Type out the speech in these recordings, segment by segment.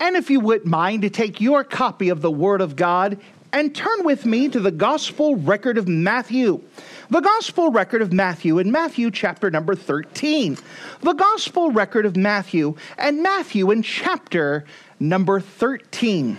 And if you wouldn't mind to take your copy of the Word of God and turn with me to the Gospel record of Matthew. The Gospel record of Matthew in Matthew chapter number 13. The Gospel record of Matthew and Matthew in chapter number 13.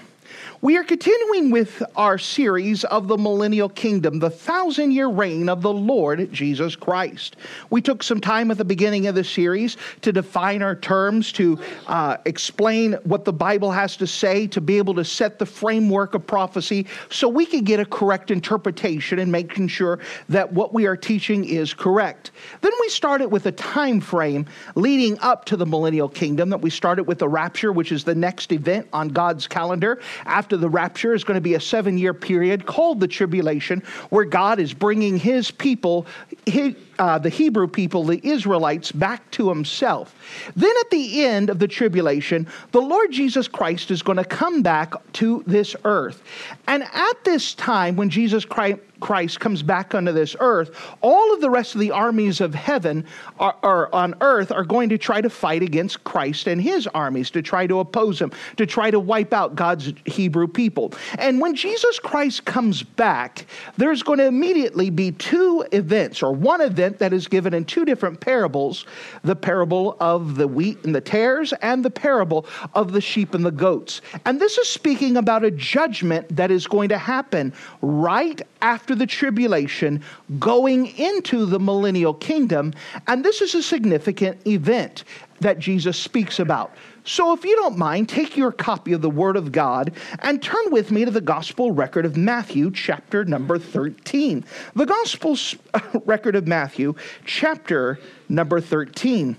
We are continuing with our series of the millennial kingdom, the thousand year reign of the Lord Jesus Christ. We took some time at the beginning of the series to define our terms, to uh, explain what the Bible has to say, to be able to set the framework of prophecy so we could get a correct interpretation and making sure that what we are teaching is correct. Then we started with a time frame leading up to the millennial kingdom that we started with the rapture, which is the next event on God's calendar. After after the rapture is going to be a seven year period called the tribulation, where God is bringing his people, his, uh, the Hebrew people, the Israelites, back to himself. Then at the end of the tribulation, the Lord Jesus Christ is going to come back to this earth. And at this time, when Jesus Christ comes back onto this earth, all of the rest of the armies of heaven are, are, on earth are going to try to fight against Christ and his armies, to try to oppose him, to try to wipe out God's Hebrew people. And when Jesus Christ comes back, there's going to immediately be two events, or one event that is given in two different parables the parable of the wheat and the tares, and the parable of the sheep and the goats. And this is speaking about a judgment that is going to happen right after the tribulation, going into the millennial kingdom. And this is a significant event that Jesus speaks about. So, if you don't mind, take your copy of the Word of God and turn with me to the Gospel record of Matthew, chapter number 13. The Gospel record of Matthew, chapter number 13.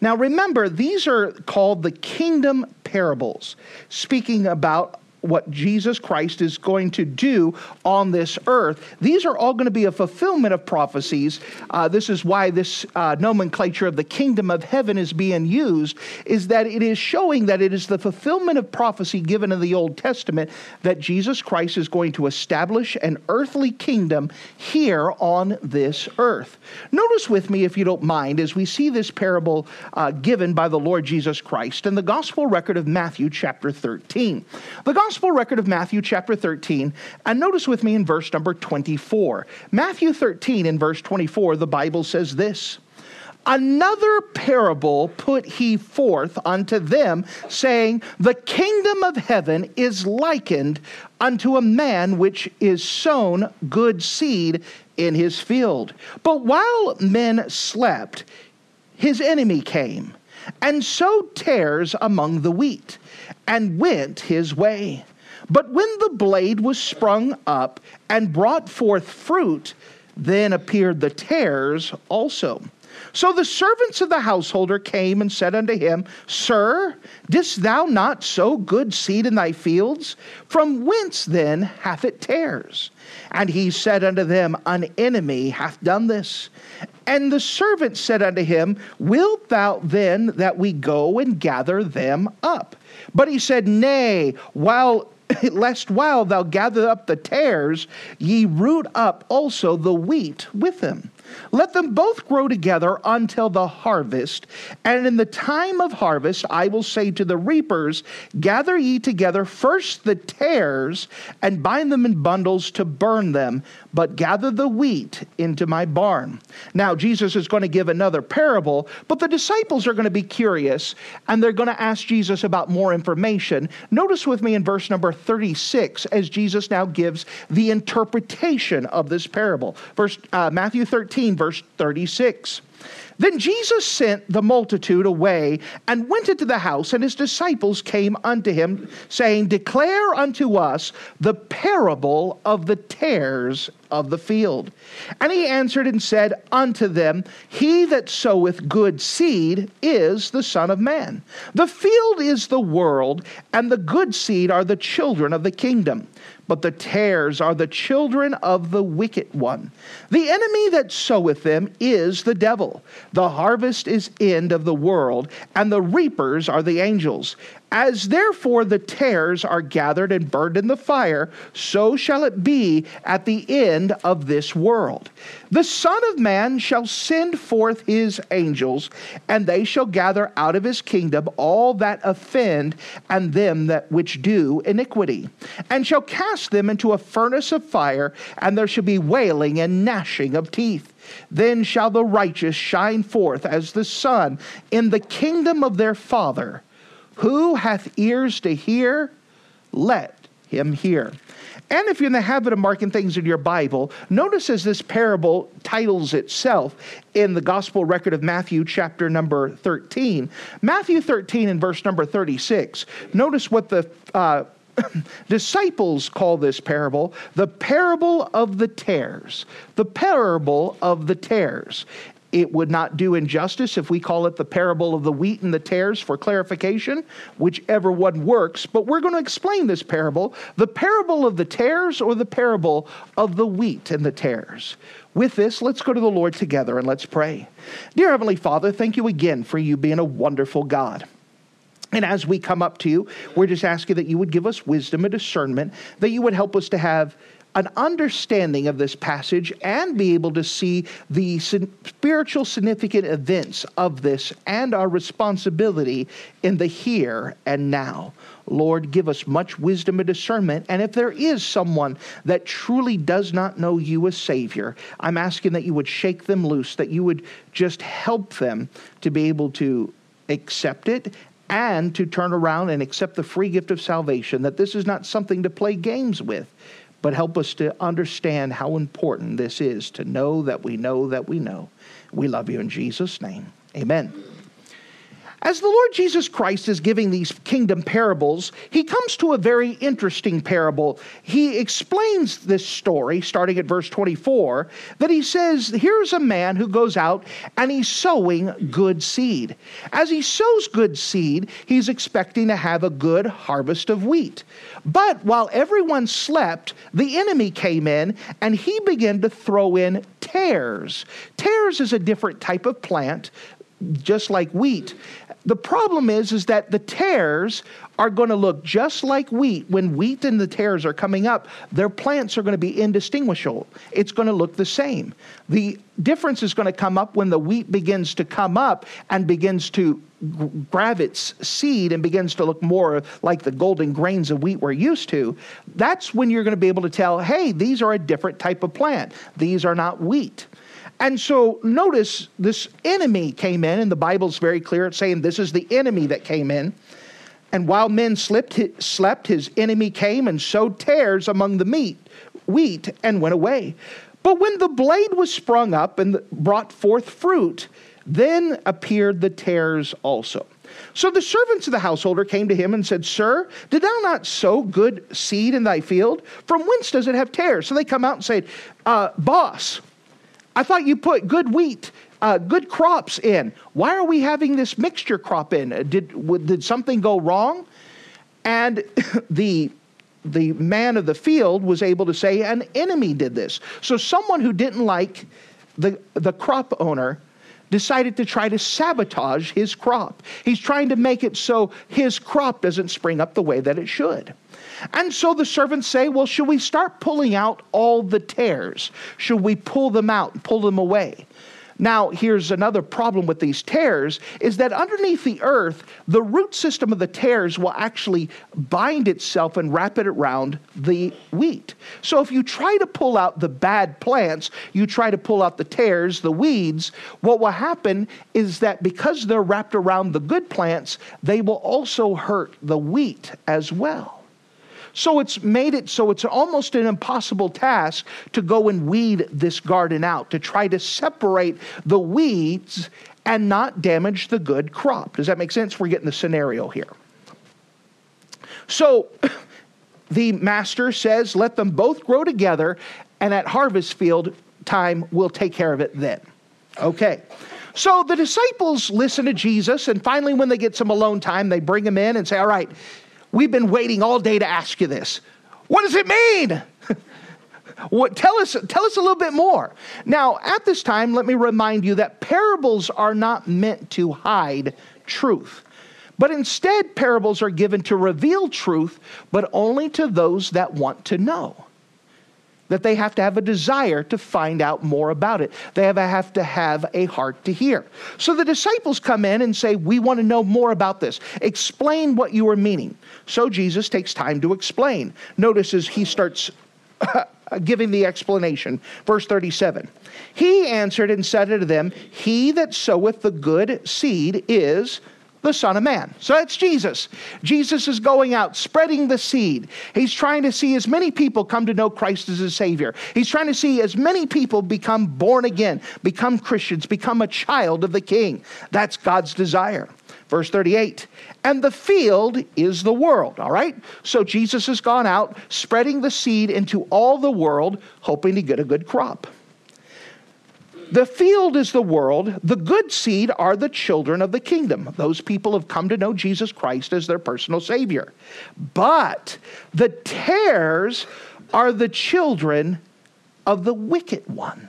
Now, remember, these are called the kingdom parables, speaking about what Jesus Christ is going to do on this earth. These are all going to be a fulfillment of prophecies. Uh, this is why this uh, nomenclature of the kingdom of heaven is being used, is that it is showing that it is the fulfillment of prophecy given in the Old Testament that Jesus Christ is going to establish an earthly kingdom here on this earth. Notice with me, if you don't mind, as we see this parable uh, given by the Lord Jesus Christ in the gospel record of Matthew chapter 13. The gospel Gospel record of Matthew chapter 13, and notice with me in verse number 24. Matthew 13 in verse 24, the Bible says this. Another parable put he forth unto them, saying, The kingdom of heaven is likened unto a man which is sown good seed in his field. But while men slept, his enemy came and sowed tares among the wheat and went his way. But when the blade was sprung up and brought forth fruit, then appeared the tares also. So the servants of the householder came and said unto him, Sir, didst thou not sow good seed in thy fields? From whence then hath it tares? And he said unto them, An enemy hath done this. And the servant said unto him, Wilt thou then that we go and gather them up? But he said, Nay, while lest while thou gather up the tares, ye root up also the wheat with them. Let them both grow together until the harvest. And in the time of harvest, I will say to the reapers, Gather ye together first the tares, and bind them in bundles to burn them, but gather the wheat into my barn. Now, Jesus is going to give another parable, but the disciples are going to be curious, and they're going to ask Jesus about more information. Notice with me in verse number 36, as Jesus now gives the interpretation of this parable. Verse uh, Matthew 13 13, verse 36. Then Jesus sent the multitude away and went into the house, and his disciples came unto him, saying, Declare unto us the parable of the tares of the field. And he answered and said unto them, He that soweth good seed is the Son of Man. The field is the world, and the good seed are the children of the kingdom but the tares are the children of the wicked one. The enemy that soweth them is the devil. The harvest is end of the world, and the reapers are the angels. As therefore the tares are gathered and burned in the fire, so shall it be at the end of this world. The Son of Man shall send forth his angels, and they shall gather out of his kingdom all that offend and them that which do iniquity, and shall cast them into a furnace of fire, and there shall be wailing and gnashing of teeth. Then shall the righteous shine forth as the sun in the kingdom of their Father. Who hath ears to hear? Let him hear. And if you're in the habit of marking things in your Bible, notice as this parable titles itself in the gospel record of Matthew, chapter number 13, Matthew 13 and verse number 36, notice what the uh, disciples call this parable the parable of the tares. The parable of the tares. It would not do injustice if we call it the parable of the wheat and the tares for clarification, whichever one works. But we're going to explain this parable the parable of the tares or the parable of the wheat and the tares. With this, let's go to the Lord together and let's pray. Dear Heavenly Father, thank you again for you being a wonderful God. And as we come up to you, we're just asking that you would give us wisdom and discernment, that you would help us to have an understanding of this passage and be able to see the spiritual significant events of this and our responsibility in the here and now. Lord, give us much wisdom and discernment. And if there is someone that truly does not know you as Savior, I'm asking that you would shake them loose, that you would just help them to be able to accept it and to turn around and accept the free gift of salvation, that this is not something to play games with but help us to understand how important this is to know that we know that we know. We love you in Jesus' name. Amen. As the Lord Jesus Christ is giving these kingdom parables, he comes to a very interesting parable. He explains this story, starting at verse 24, that he says, Here's a man who goes out and he's sowing good seed. As he sows good seed, he's expecting to have a good harvest of wheat. But while everyone slept, the enemy came in and he began to throw in tares. Tares is a different type of plant just like wheat. The problem is, is that the tares are going to look just like wheat. When wheat and the tares are coming up, their plants are going to be indistinguishable. It's going to look the same. The difference is going to come up when the wheat begins to come up and begins to grab its seed and begins to look more like the golden grains of wheat we're used to. That's when you're going to be able to tell, hey, these are a different type of plant. These are not wheat. And so notice this enemy came in, and the Bible's very clear at saying this is the enemy that came in. And while men slept, slept, his enemy came and sowed tares among the meat, wheat, and went away. But when the blade was sprung up and brought forth fruit, then appeared the tares also. So the servants of the householder came to him and said, Sir, did thou not sow good seed in thy field? From whence does it have tares? So they come out and say, uh, Boss, I thought you put good wheat, uh, good crops in. Why are we having this mixture crop in? Uh, did, did something go wrong? And the the man of the field was able to say an enemy did this. So someone who didn't like the, the crop owner decided to try to sabotage his crop. He's trying to make it so his crop doesn't spring up the way that it should. And so the servants say, Well, should we start pulling out all the tares? Should we pull them out and pull them away? Now, here's another problem with these tares is that underneath the earth, the root system of the tares will actually bind itself and wrap it around the wheat. So if you try to pull out the bad plants, you try to pull out the tares, the weeds, what will happen is that because they're wrapped around the good plants, they will also hurt the wheat as well. So it's made it so it's almost an impossible task to go and weed this garden out, to try to separate the weeds and not damage the good crop. Does that make sense? We're getting the scenario here. So the master says, Let them both grow together, and at harvest field time, we'll take care of it then. Okay. So the disciples listen to Jesus, and finally, when they get some alone time, they bring him in and say, All right, we've been waiting all day to ask you this. What does it mean? what, tell, us, tell us a little bit more. Now, at this time, let me remind you that parables are not meant to hide truth. But instead, parables are given to reveal truth, but only to those that want to know that they have to have a desire to find out more about it. They have, to have a heart to hear. So the disciples come in and say, We want to know more about this. Explain what you are meaning. So Jesus takes time to explain. Notice as he starts giving the explanation. Verse 37 He answered and said unto them, He that soweth the good seed is the Son of Man. So that's Jesus. Jesus is going out, spreading the seed. He's trying to see as many people come to know Christ as his Savior. He's trying to see as many people become born again, become Christians, become a child of the King. That's God's desire. Verse 38, and the field is the world, all right? So Jesus has gone out, spreading the seed into all the world, hoping to get a good crop. The field is the world. The good seed are the children of the kingdom. Those people have come to know Jesus Christ as their personal Savior. But the tares are the children of the wicked one.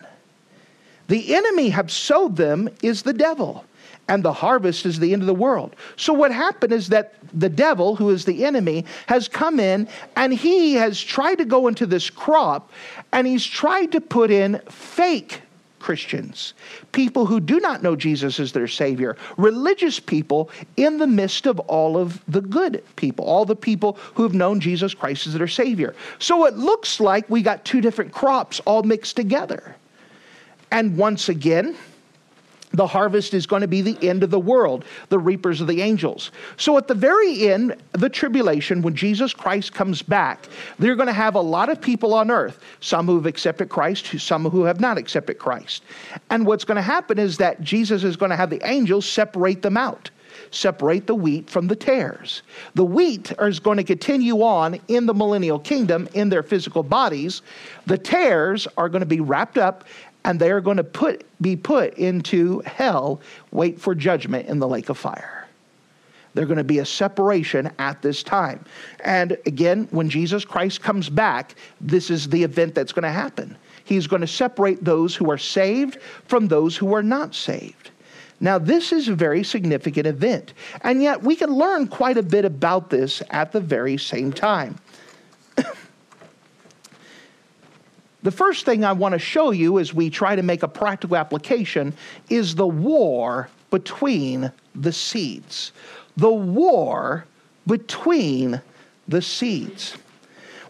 The enemy have sowed them is the devil, and the harvest is the end of the world. So, what happened is that the devil, who is the enemy, has come in and he has tried to go into this crop and he's tried to put in fake Christians, people who do not know Jesus as their Savior, religious people in the midst of all of the good people, all the people who have known Jesus Christ as their Savior. So it looks like we got two different crops all mixed together. And once again, the harvest is going to be the end of the world, the reapers of the angels. So at the very end, the tribulation, when Jesus Christ comes back, they're going to have a lot of people on earth, some who have accepted Christ, some who have not accepted Christ. And what's going to happen is that Jesus is going to have the angels separate them out separate the wheat from the tares. The wheat is going to continue on in the millennial kingdom in their physical bodies. The tares are going to be wrapped up and they are going to put, be put into hell, wait for judgment in the lake of fire. There's going to be a separation at this time. And again, when Jesus Christ comes back, this is the event that's going to happen. He's going to separate those who are saved from those who are not saved. Now, this is a very significant event, and yet we can learn quite a bit about this at the very same time. The first thing I want to show you as we try to make a practical application is the war between the seeds. The war between the seeds.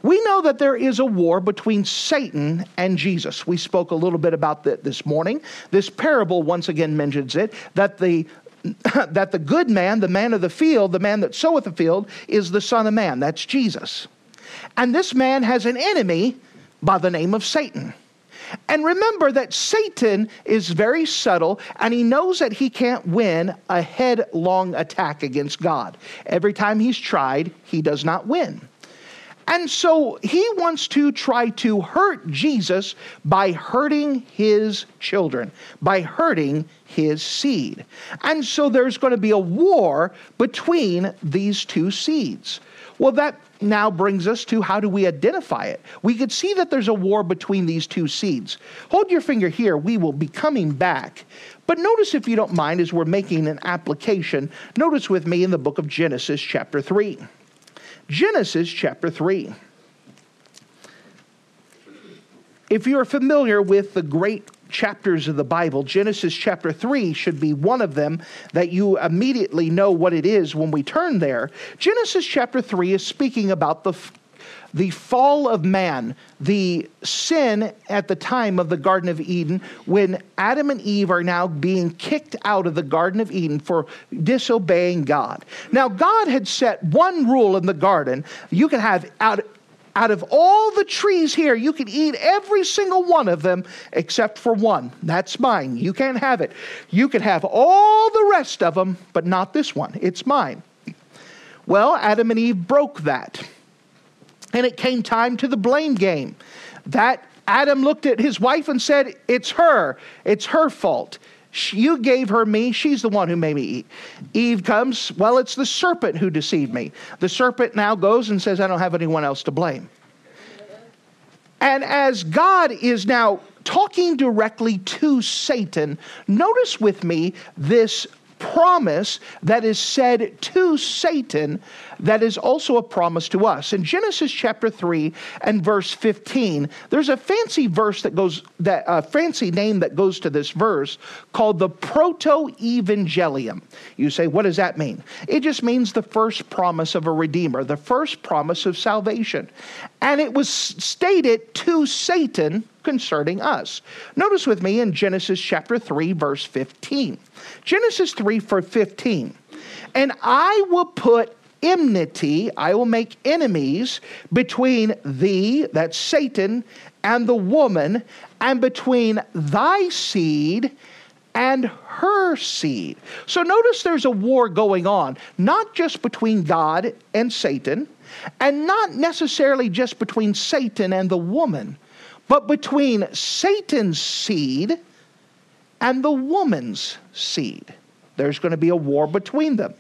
We know that there is a war between Satan and Jesus. We spoke a little bit about that this morning. This parable once again mentions it that the that the good man, the man of the field, the man that soweth the field, is the Son of Man. That's Jesus. And this man has an enemy by the name of Satan. And remember that Satan is very subtle and he knows that he can't win a headlong attack against God. Every time he's tried, he does not win. And so he wants to try to hurt Jesus by hurting his children, by hurting his seed. And so there's going to be a war between these two seeds. Well, that now brings us to how do we identify it? We could see that there's a war between these two seeds. Hold your finger here. We will be coming back. But notice, if you don't mind, as we're making an application, notice with me in the book of Genesis, chapter 3. Genesis, chapter 3. If you're familiar with the great chapters of the Bible, Genesis chapter 3 should be one of them that you immediately know what it is when we turn there. Genesis chapter 3 is speaking about the the fall of man, the sin at the time of the Garden of Eden, when Adam and Eve are now being kicked out of the Garden of Eden for disobeying God. Now, God had set one rule in the garden you can have out out of all the trees here, you can eat every single one of them except for one. That's mine. You can't have it. You can have all the rest of them, but not this one. It's mine. Well, Adam and Eve broke that. And it came time to the blame game. That Adam looked at his wife and said, It's her. It's her fault. You gave her me. She's the one who made me eat. Eve comes, well, it's the serpent who deceived me. The serpent now goes and says, I don't have anyone else to blame. And as God is now talking directly to Satan, notice with me this promise that is said to Satan that is also a promise to us. In Genesis chapter 3 and verse 15, there's a fancy verse that goes that a fancy name that goes to this verse called the proto-evangelium. You say, what does that mean? It just means the first promise of a redeemer, the first promise of salvation. And it was stated to Satan concerning us. Notice with me in Genesis chapter 3 verse 15. Genesis 3 for 15. And I will put enmity, I will make enemies between thee, that's Satan, and the woman, and between thy seed and her seed. So notice there's a war going on, not just between God and Satan, and not necessarily just between Satan and the woman, but between Satan's seed and the woman's seed. There's going to be a war between them.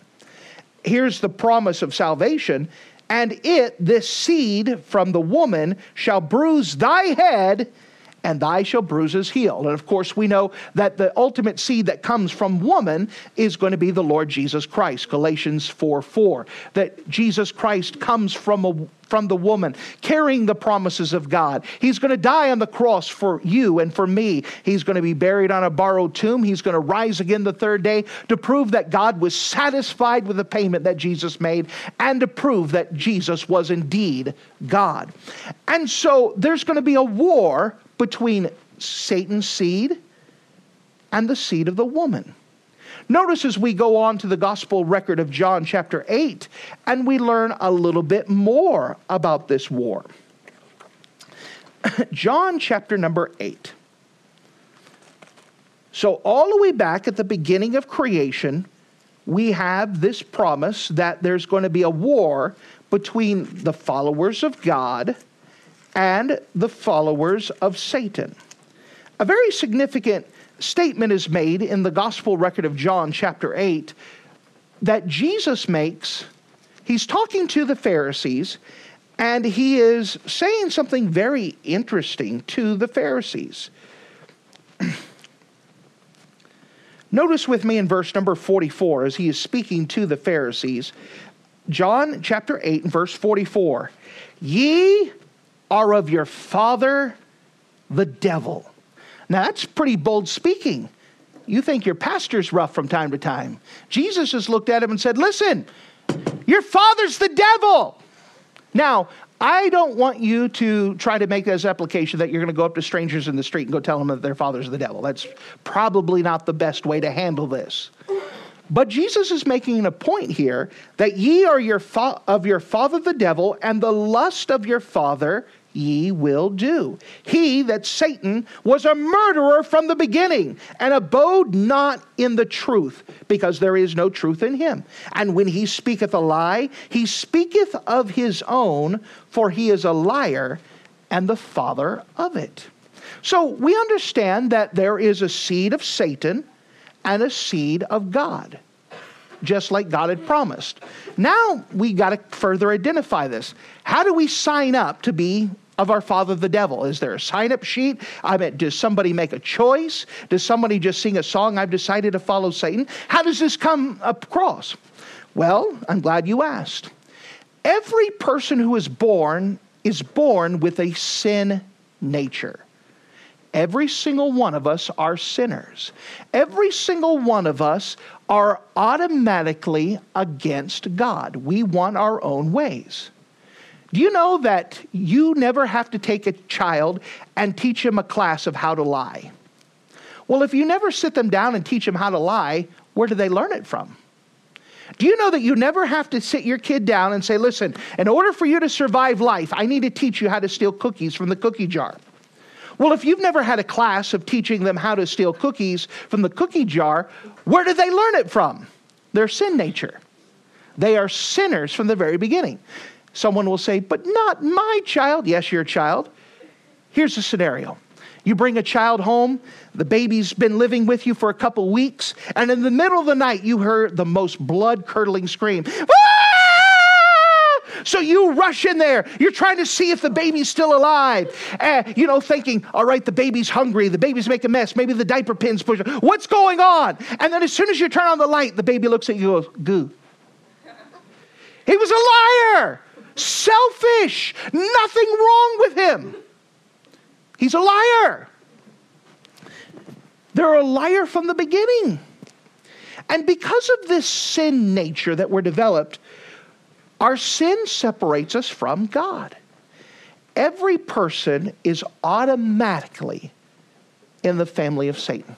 Here's the promise of salvation. And it, this seed from the woman, shall bruise thy head, and thy shall bruise his heel. And of course, we know that the ultimate seed that comes from woman is going to be the Lord Jesus Christ, Galatians 4 4. That Jesus Christ comes from a from the woman, carrying the promises of God. He's going to die on the cross for you and for me. He's going to be buried on a borrowed tomb. He's going to rise again the third day to prove that God was satisfied with the payment that Jesus made and to prove that Jesus was indeed God. And so there's going to be a war between Satan's seed and the seed of the woman. Notice as we go on to the gospel record of John chapter 8, and we learn a little bit more about this war. John chapter number 8. So, all the way back at the beginning of creation, we have this promise that there's going to be a war between the followers of God and the followers of Satan. A very significant statement is made in the gospel record of John, chapter 8, that Jesus makes. He's talking to the Pharisees, and he is saying something very interesting to the Pharisees. Notice with me in verse number 44 as he is speaking to the Pharisees. John chapter 8 and verse 44. Ye are of your father, the devil now, that's pretty bold speaking. You think your pastor's rough from time to time. Jesus just looked at him and said, Listen, your father's the devil. Now, I don't want you to try to make this application that you're going to go up to strangers in the street and go tell them that their father's the devil. That's probably not the best way to handle this. But Jesus is making a point here that ye are your fa- of your father the devil, and the lust of your father ye will do. He, that Satan, was a murderer from the beginning, and abode not in the truth, because there is no truth in him. And when he speaketh a lie, he speaketh of his own, for he is a liar and the father of it. So we understand that there is a seed of Satan and a seed of God just like God had promised. Now we got to further identify this. How do we sign up to be of our father the devil? Is there a sign up sheet? I mean, does somebody make a choice? Does somebody just sing a song? I've decided to follow Satan. How does this come across? Well, I'm glad you asked. Every person who is born is born with a sin nature. Every single one of us are sinners. Every single one of us are automatically against God. We want our own ways. Do you know that you never have to take a child and teach him a class of how to lie? Well, if you never sit them down and teach them how to lie, where do they learn it from? Do you know that you never have to sit your kid down and say, listen, in order for you to survive life, I need to teach you how to steal cookies from the cookie jar? Well, if you've never had a class of teaching them how to steal cookies from the cookie jar, where do they learn it from? Their sin nature. They are sinners from the very beginning. Someone will say, But not my child. Yes, your child. Here's the scenario you bring a child home, the baby's been living with you for a couple weeks, and in the middle of the night, you heard the most blood curdling scream. Ah! So you rush in there. You're trying to see if the baby's still alive. Uh, you know, thinking, all right, the baby's hungry. The baby's making a mess. Maybe the diaper pin's pushing. What's going on? And then as soon as you turn on the light, the baby looks at you and goes, goo. He was a liar selfish, nothing wrong with him. He's a liar. They're a liar from the beginning. And because of this sin nature that we're developed, our sin separates us from God. Every person is automatically in the family of Satan.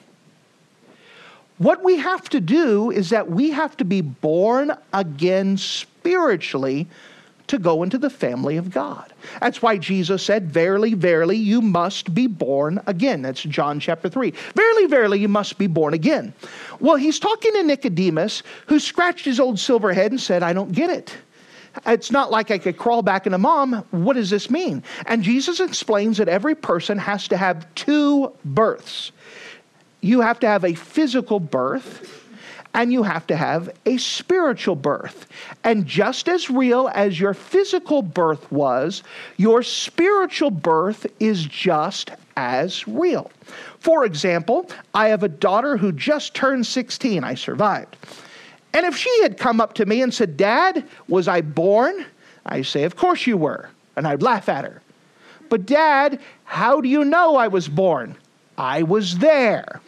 What we have to do is that we have to be born again spiritually to go into the family of God. That's why Jesus said, Verily, verily, you must be born again. That's John chapter 3. Verily, verily, you must be born again. Well, he's talking to Nicodemus, who scratched his old silver head and said, I don't get it. It's not like I could crawl back into mom. What does this mean? And Jesus explains that every person has to have two births. You have to have a physical birth and you have to have a spiritual birth. And just as real as your physical birth was, your spiritual birth is just as real. For example, I have a daughter who just turned 16. I survived. And if she had come up to me and said, Dad, was I born? I say, Of course you were. And I'd laugh at her. But, Dad, how do you know I was born? I was there.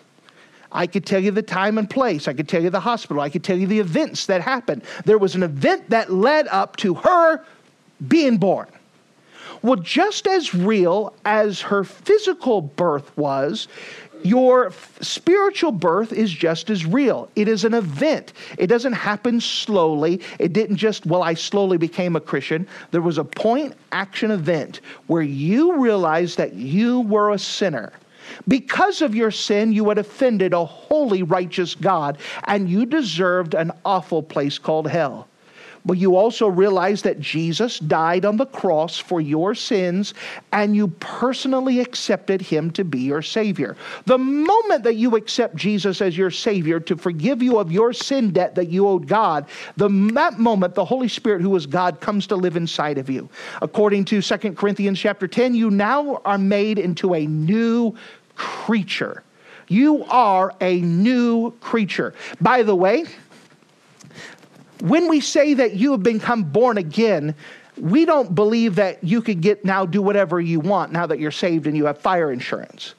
I could tell you the time and place. I could tell you the hospital. I could tell you the events that happened. There was an event that led up to her being born. Well, just as real as her physical birth was, your spiritual birth is just as real. It is an event. It doesn't happen slowly. It didn't just, well, I slowly became a Christian. There was a point action event where you realized that you were a sinner because of your sin, you had offended a holy, righteous God, and you deserved an awful place called hell. But you also realize that Jesus died on the cross for your sins and you personally accepted him to be your Savior. The moment that you accept Jesus as your Savior to forgive you of your sin debt that you owed God, the, that moment the Holy Spirit, who is God, comes to live inside of you. According to 2 Corinthians chapter 10, you now are made into a new creature. You are a new creature. By the way, when we say that you have become born again, we don't believe that you could get now do whatever you want now that you're saved and you have fire insurance.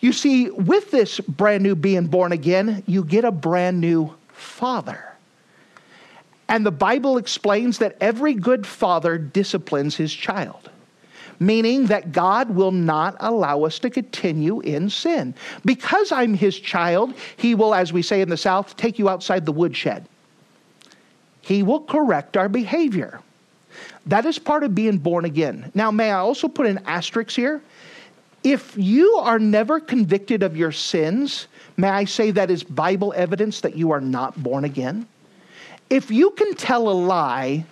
You see, with this brand new being born again, you get a brand new father. And the Bible explains that every good father disciplines his child meaning that God will not allow us to continue in sin. Because I'm his child, he will, as we say in the South, take you outside the woodshed. He will correct our behavior. That is part of being born again. Now, may I also put an asterisk here? If you are never convicted of your sins, may I say that is Bible evidence that you are not born again? If you can tell a lie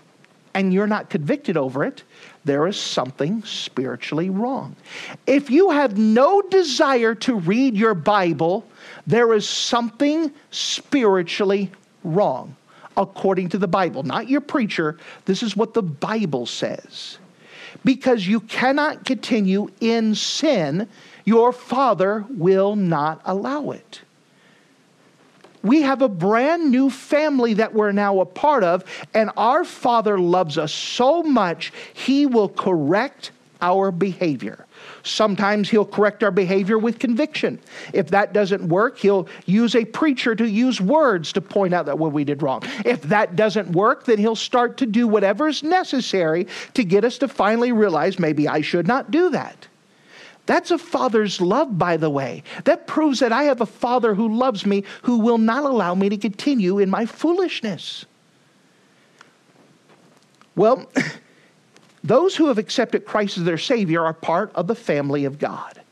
and you're not convicted over it, there is something spiritually wrong. If you have no desire to read your Bible, there is something spiritually wrong, according to the Bible. Not your preacher, this is what the Bible says. Because you cannot continue in sin, your Father will not allow it we have a brand new family that we're now a part of, and our Father loves us so much, He will correct our behavior. Sometimes he'll correct our behavior with conviction. If that doesn't work, he'll use a preacher to use words to point out that what we did wrong. If that doesn't work, then he'll start to do whatever is necessary to get us to finally realize maybe I should not do that. That's a father's love, by the way. That proves that I have a father who loves me, who will not allow me to continue in my foolishness. Well, those who have accepted Christ as their Savior are part of the family of God.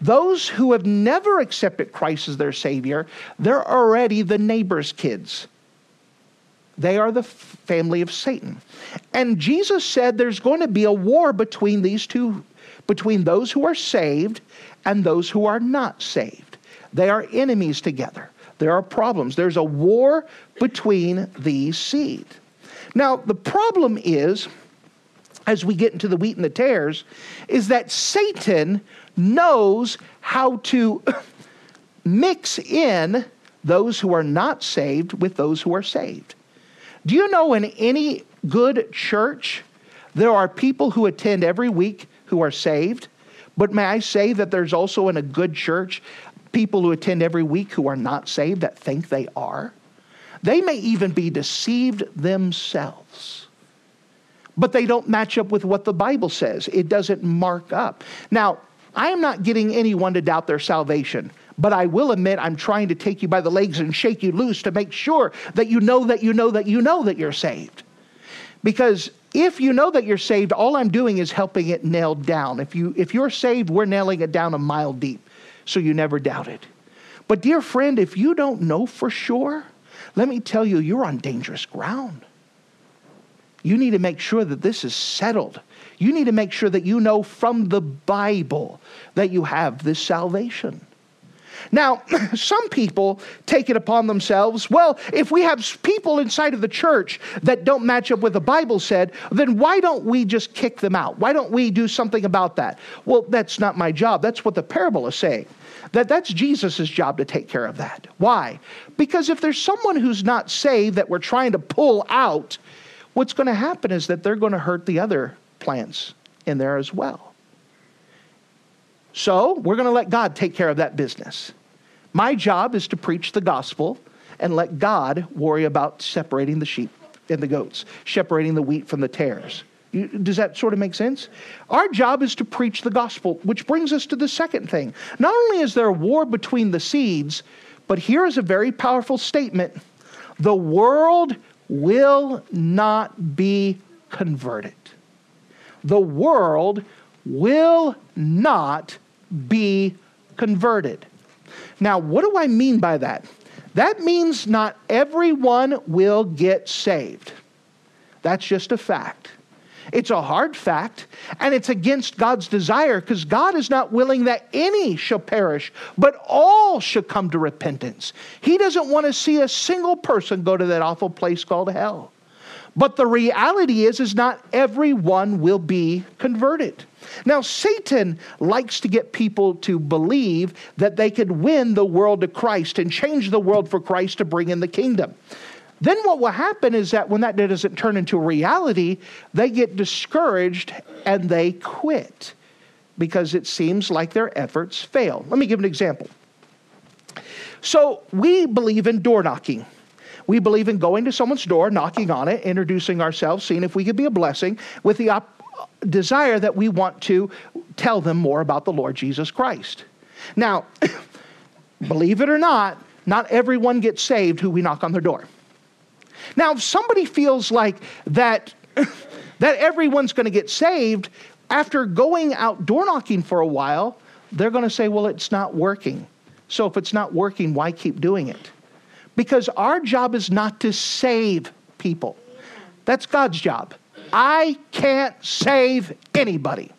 Those who have never accepted Christ as their Savior, they're already the neighbor's kids. They are the family of Satan. And Jesus said there's going to be a war between these two between those who are saved and those who are not saved. They are enemies together. There are problems. There's a war between these seed. Now, the problem is, as we get into the wheat and the tares, is that Satan knows how to mix in those who are not saved with those who are saved. Do you know in any good church, there are people who attend every week who are saved. But may I say that there's also in a good church people who attend every week who are not saved that think they are? They may even be deceived themselves. But they don't match up with what the Bible says. It doesn't mark up. Now, I am not getting anyone to doubt their salvation, but I will admit I'm trying to take you by the legs and shake you loose to make sure that you know that you know that you know that you're saved. Because if you know that you're saved, all I'm doing is helping it nailed down. If, you, if you're saved, we're nailing it down a mile deep so you never doubt it. But, dear friend, if you don't know for sure, let me tell you, you're on dangerous ground. You need to make sure that this is settled. You need to make sure that you know from the Bible that you have this salvation. Now, some people take it upon themselves, well, if we have people inside of the church that don't match up with the Bible said, then why don't we just kick them out? Why don't we do something about that? Well, that's not my job. That's what the parable is saying. That that's Jesus' job to take care of that. Why? Because if there's someone who's not saved that we're trying to pull out, what's going to happen is that they're going to hurt the other plants in there as well. So we're going to let God take care of that business. My job is to preach the gospel and let God worry about separating the sheep and the goats, separating the wheat from the tares. Does that sort of make sense? Our job is to preach the gospel, which brings us to the second thing. Not only is there a war between the seeds, but here is a very powerful statement the world will not be converted. The world will not be converted. Now, what do I mean by that? That means not everyone will get saved. That's just a fact. It's a hard fact, and it's against God's desire because God is not willing that any shall perish, but all should come to repentance. He doesn't want to see a single person go to that awful place called hell. But the reality is is not everyone will be converted. Now Satan likes to get people to believe that they could win the world to Christ and change the world for Christ to bring in the kingdom. Then what will happen is that when that doesn't turn into reality, they get discouraged and they quit because it seems like their efforts fail. Let me give an example. So we believe in door knocking. We believe in going to someone's door, knocking on it, introducing ourselves, seeing if we could be a blessing, with the op- desire that we want to tell them more about the Lord Jesus Christ. Now, believe it or not, not everyone gets saved who we knock on their door. Now, if somebody feels like that, that everyone's going to get saved, after going out door knocking for a while, they're going to say, well, it's not working. So if it's not working, why keep doing it? Because our job is not to save people, that's God's job. I can't save anybody.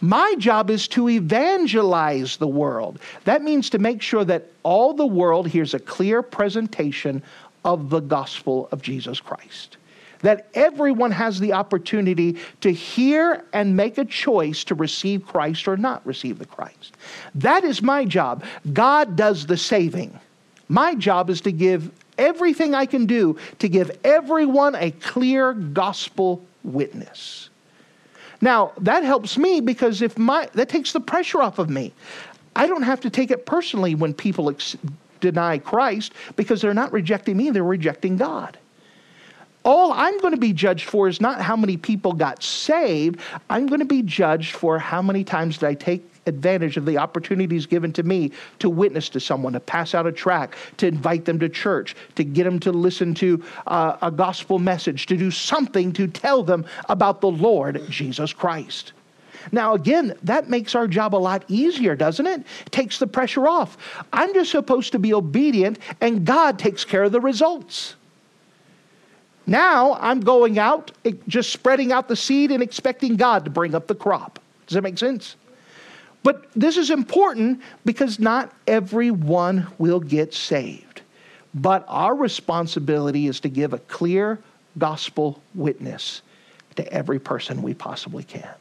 My job is to evangelize the world. That means to make sure that all the world hears a clear presentation of the gospel of Jesus Christ. That everyone has the opportunity to hear and make a choice to receive Christ or not receive the Christ. That is my job. God does the saving. My job is to give everything I can do to give everyone a clear gospel witness. Now, that helps me because if my that takes the pressure off of me. I don't have to take it personally when people ex- deny Christ because they're not rejecting me, they're rejecting God. All I'm going to be judged for is not how many people got saved. I'm going to be judged for how many times did I take advantage of the opportunities given to me to witness to someone, to pass out a tract, to invite them to church, to get them to listen to uh, a gospel message, to do something to tell them about the Lord Jesus Christ. Now, again, that makes our job a lot easier, doesn't it? it? Takes the pressure off. I'm just supposed to be obedient, and God takes care of the results. Now I'm going out, just spreading out the seed and expecting God to bring up the crop. Does that make sense? But this is important because not everyone will get saved. But our responsibility is to give a clear gospel witness to every person we possibly can.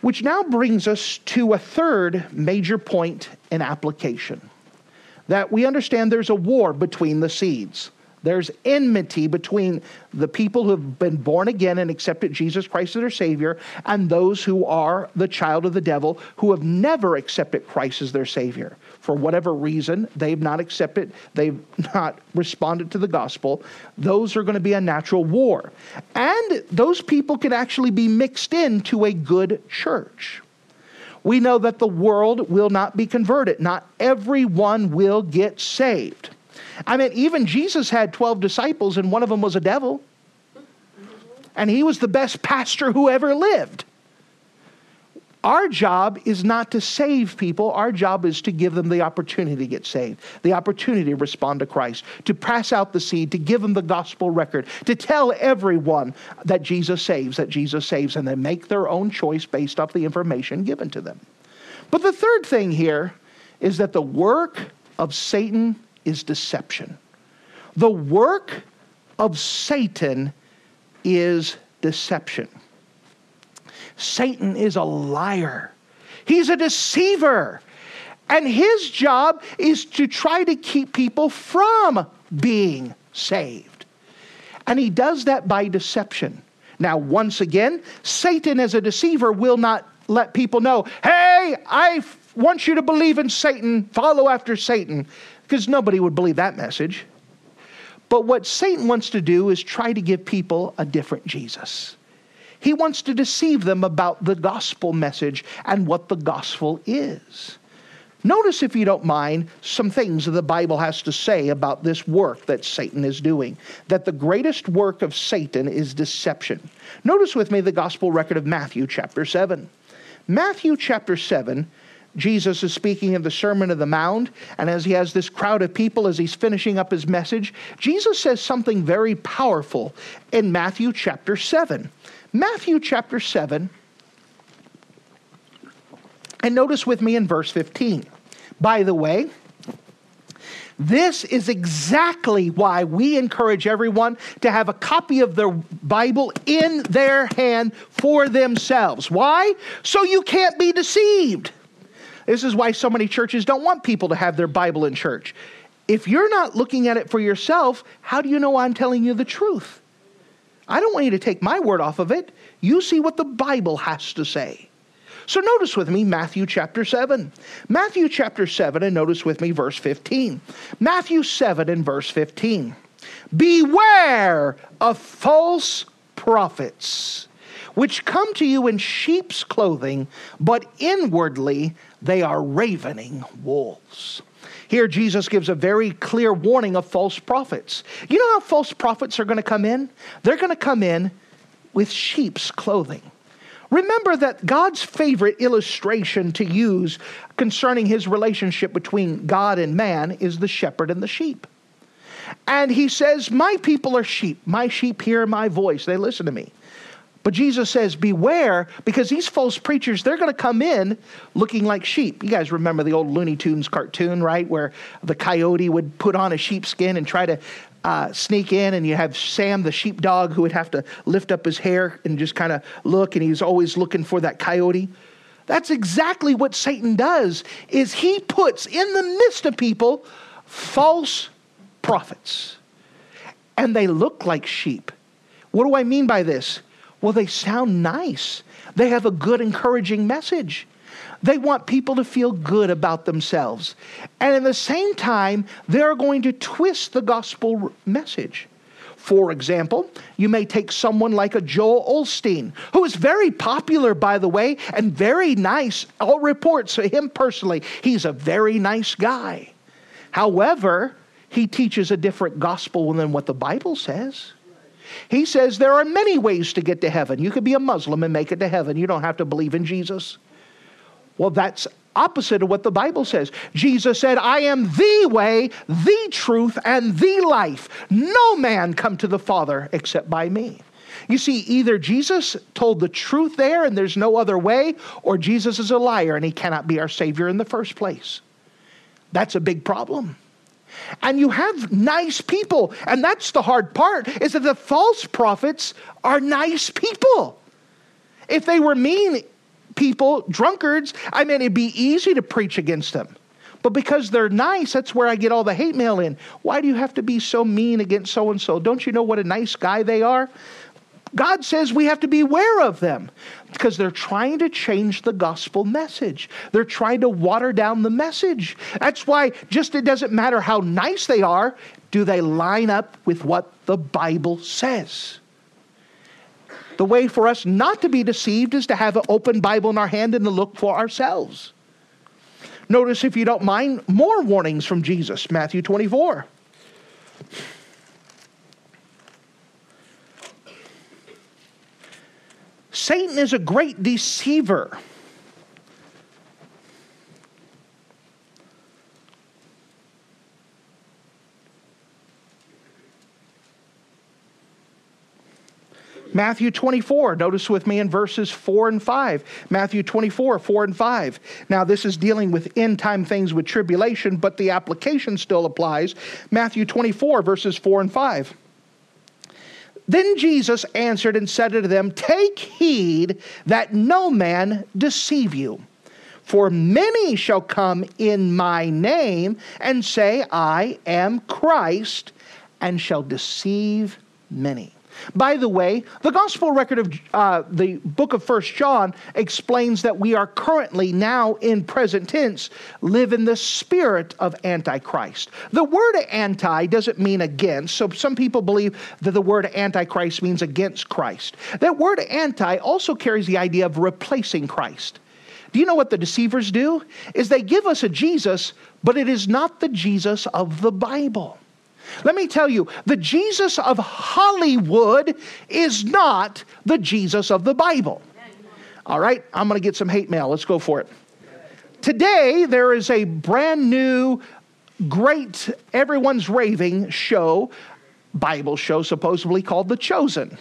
Which now brings us to a third major point in application that we understand there's a war between the seeds. There's enmity between the people who have been born again and accepted Jesus Christ as their Savior and those who are the child of the devil who have never accepted Christ as their Savior. For whatever reason, they've not accepted, they've not responded to the gospel. Those are going to be a natural war. And those people can actually be mixed into a good church. We know that the world will not be converted, not everyone will get saved. I mean, even Jesus had 12 disciples, and one of them was a devil. And he was the best pastor who ever lived. Our job is not to save people. Our job is to give them the opportunity to get saved, the opportunity to respond to Christ, to pass out the seed, to give them the gospel record, to tell everyone that Jesus saves, that Jesus saves, and they make their own choice based off the information given to them. But the third thing here is that the work of Satan is deception. The work of Satan is deception. Satan is a liar, he's a deceiver. And his job is to try to keep people from being saved. And he does that by deception. Now, once again, Satan as a deceiver will not let people know, hey, I want you to believe in Satan, follow after Satan because nobody would believe that message. But what Satan wants to do is try to give people a different Jesus. He wants to deceive them about the gospel message and what the gospel is. Notice, if you don't mind, some things that the Bible has to say about this work that Satan is doing. That the greatest work of Satan is deception. Notice with me the gospel record of Matthew chapter 7. Matthew chapter 7 Jesus is speaking in the Sermon of the Mount, and as he has this crowd of people as he's finishing up his message, Jesus says something very powerful in Matthew chapter 7. Matthew chapter 7, and notice with me in verse 15. By the way, this is exactly why we encourage everyone to have a copy of the Bible in their hand for themselves. Why? So you can't be deceived. This is why so many churches don't want people to have their Bible in church. If you're not looking at it for yourself, how do you know I'm telling you the truth? I don't want you to take my word off of it. You see what the Bible has to say. So notice with me Matthew chapter 7. Matthew chapter 7, and notice with me verse 15. Matthew 7 and verse 15. Beware of false prophets, which come to you in sheep's clothing, but inwardly they are ravening wolves. Here, Jesus gives a very clear warning of false prophets. You know how false prophets are going to come in? They're going to come in with sheep's clothing. Remember that God's favorite illustration to use concerning his relationship between God and man is the shepherd and the sheep. And he says, My people are sheep. My sheep hear my voice. They listen to me. But Jesus says, Beware, because these false preachers, they're going to come in looking like sheep. You guys remember the old Looney Tunes cartoon, right? Where the coyote would put on a sheepskin and try to uh, sneak in, and you have Sam the sheepdog who would have to lift up his hair and just kind of look, and he's always looking for that coyote. That's exactly what Satan does is he puts in the midst of people false prophets. And they look like sheep. What do I mean by this? Well, they sound nice. They have a good, encouraging message. They want people to feel good about themselves. And at the same time, they're going to twist the gospel message. For example, you may take someone like a Joel Osteen, who is very popular, by the way, and very nice. All reports of him personally, he's a very nice guy. However, he teaches a different gospel than what the Bible says. He says there are many ways to get to heaven. You could be a Muslim and make it to heaven. You don't have to believe in Jesus. Well, that's opposite of what the Bible says. Jesus said, I am the way, the truth, and the life. No man come to the Father except by me. You see, either Jesus told the truth there and there's no other way, or Jesus is a liar and he cannot be our Savior in the first place. That's a big problem. And you have nice people, and that's the hard part, is that the false prophets are nice people. If they were mean, people, drunkards, I mean, it'd be easy to preach against them. But because they're nice, that's where I get all the hate mail in. Why do you have to be so mean against so and so? Don't you know what a nice guy they are? God says we have to beware of them because they're trying to change the gospel message. They're trying to water down the message. That's why just it doesn't matter how nice they are, do they line up with what the Bible says? The way for us not to be deceived is to have an open Bible in our hand and to look for ourselves. Notice, if you don't mind, more warnings from Jesus, Matthew 24. Satan is a great deceiver. Matthew 24, notice with me in verses 4 and 5. Matthew 24, 4 and 5. Now, this is dealing with end time things with tribulation, but the application still applies. Matthew 24, verses 4 and 5. Then Jesus answered and said to them, Take heed that no man deceive you. For many shall come in my name and say, I am Christ, and shall deceive many. By the way, the gospel record of uh, the book of First John explains that we are currently now in present tense live in the spirit of antichrist. The word anti doesn't mean against, so some people believe that the word antichrist means against Christ. That word anti also carries the idea of replacing Christ. Do you know what the deceivers do? Is they give us a Jesus, but it is not the Jesus of the Bible. Let me tell you, the Jesus of Hollywood is not the Jesus of the Bible. All right, I'm going to get some hate mail. Let's go for it. Today, there is a brand new, great, everyone's raving show, Bible show, supposedly called The Chosen.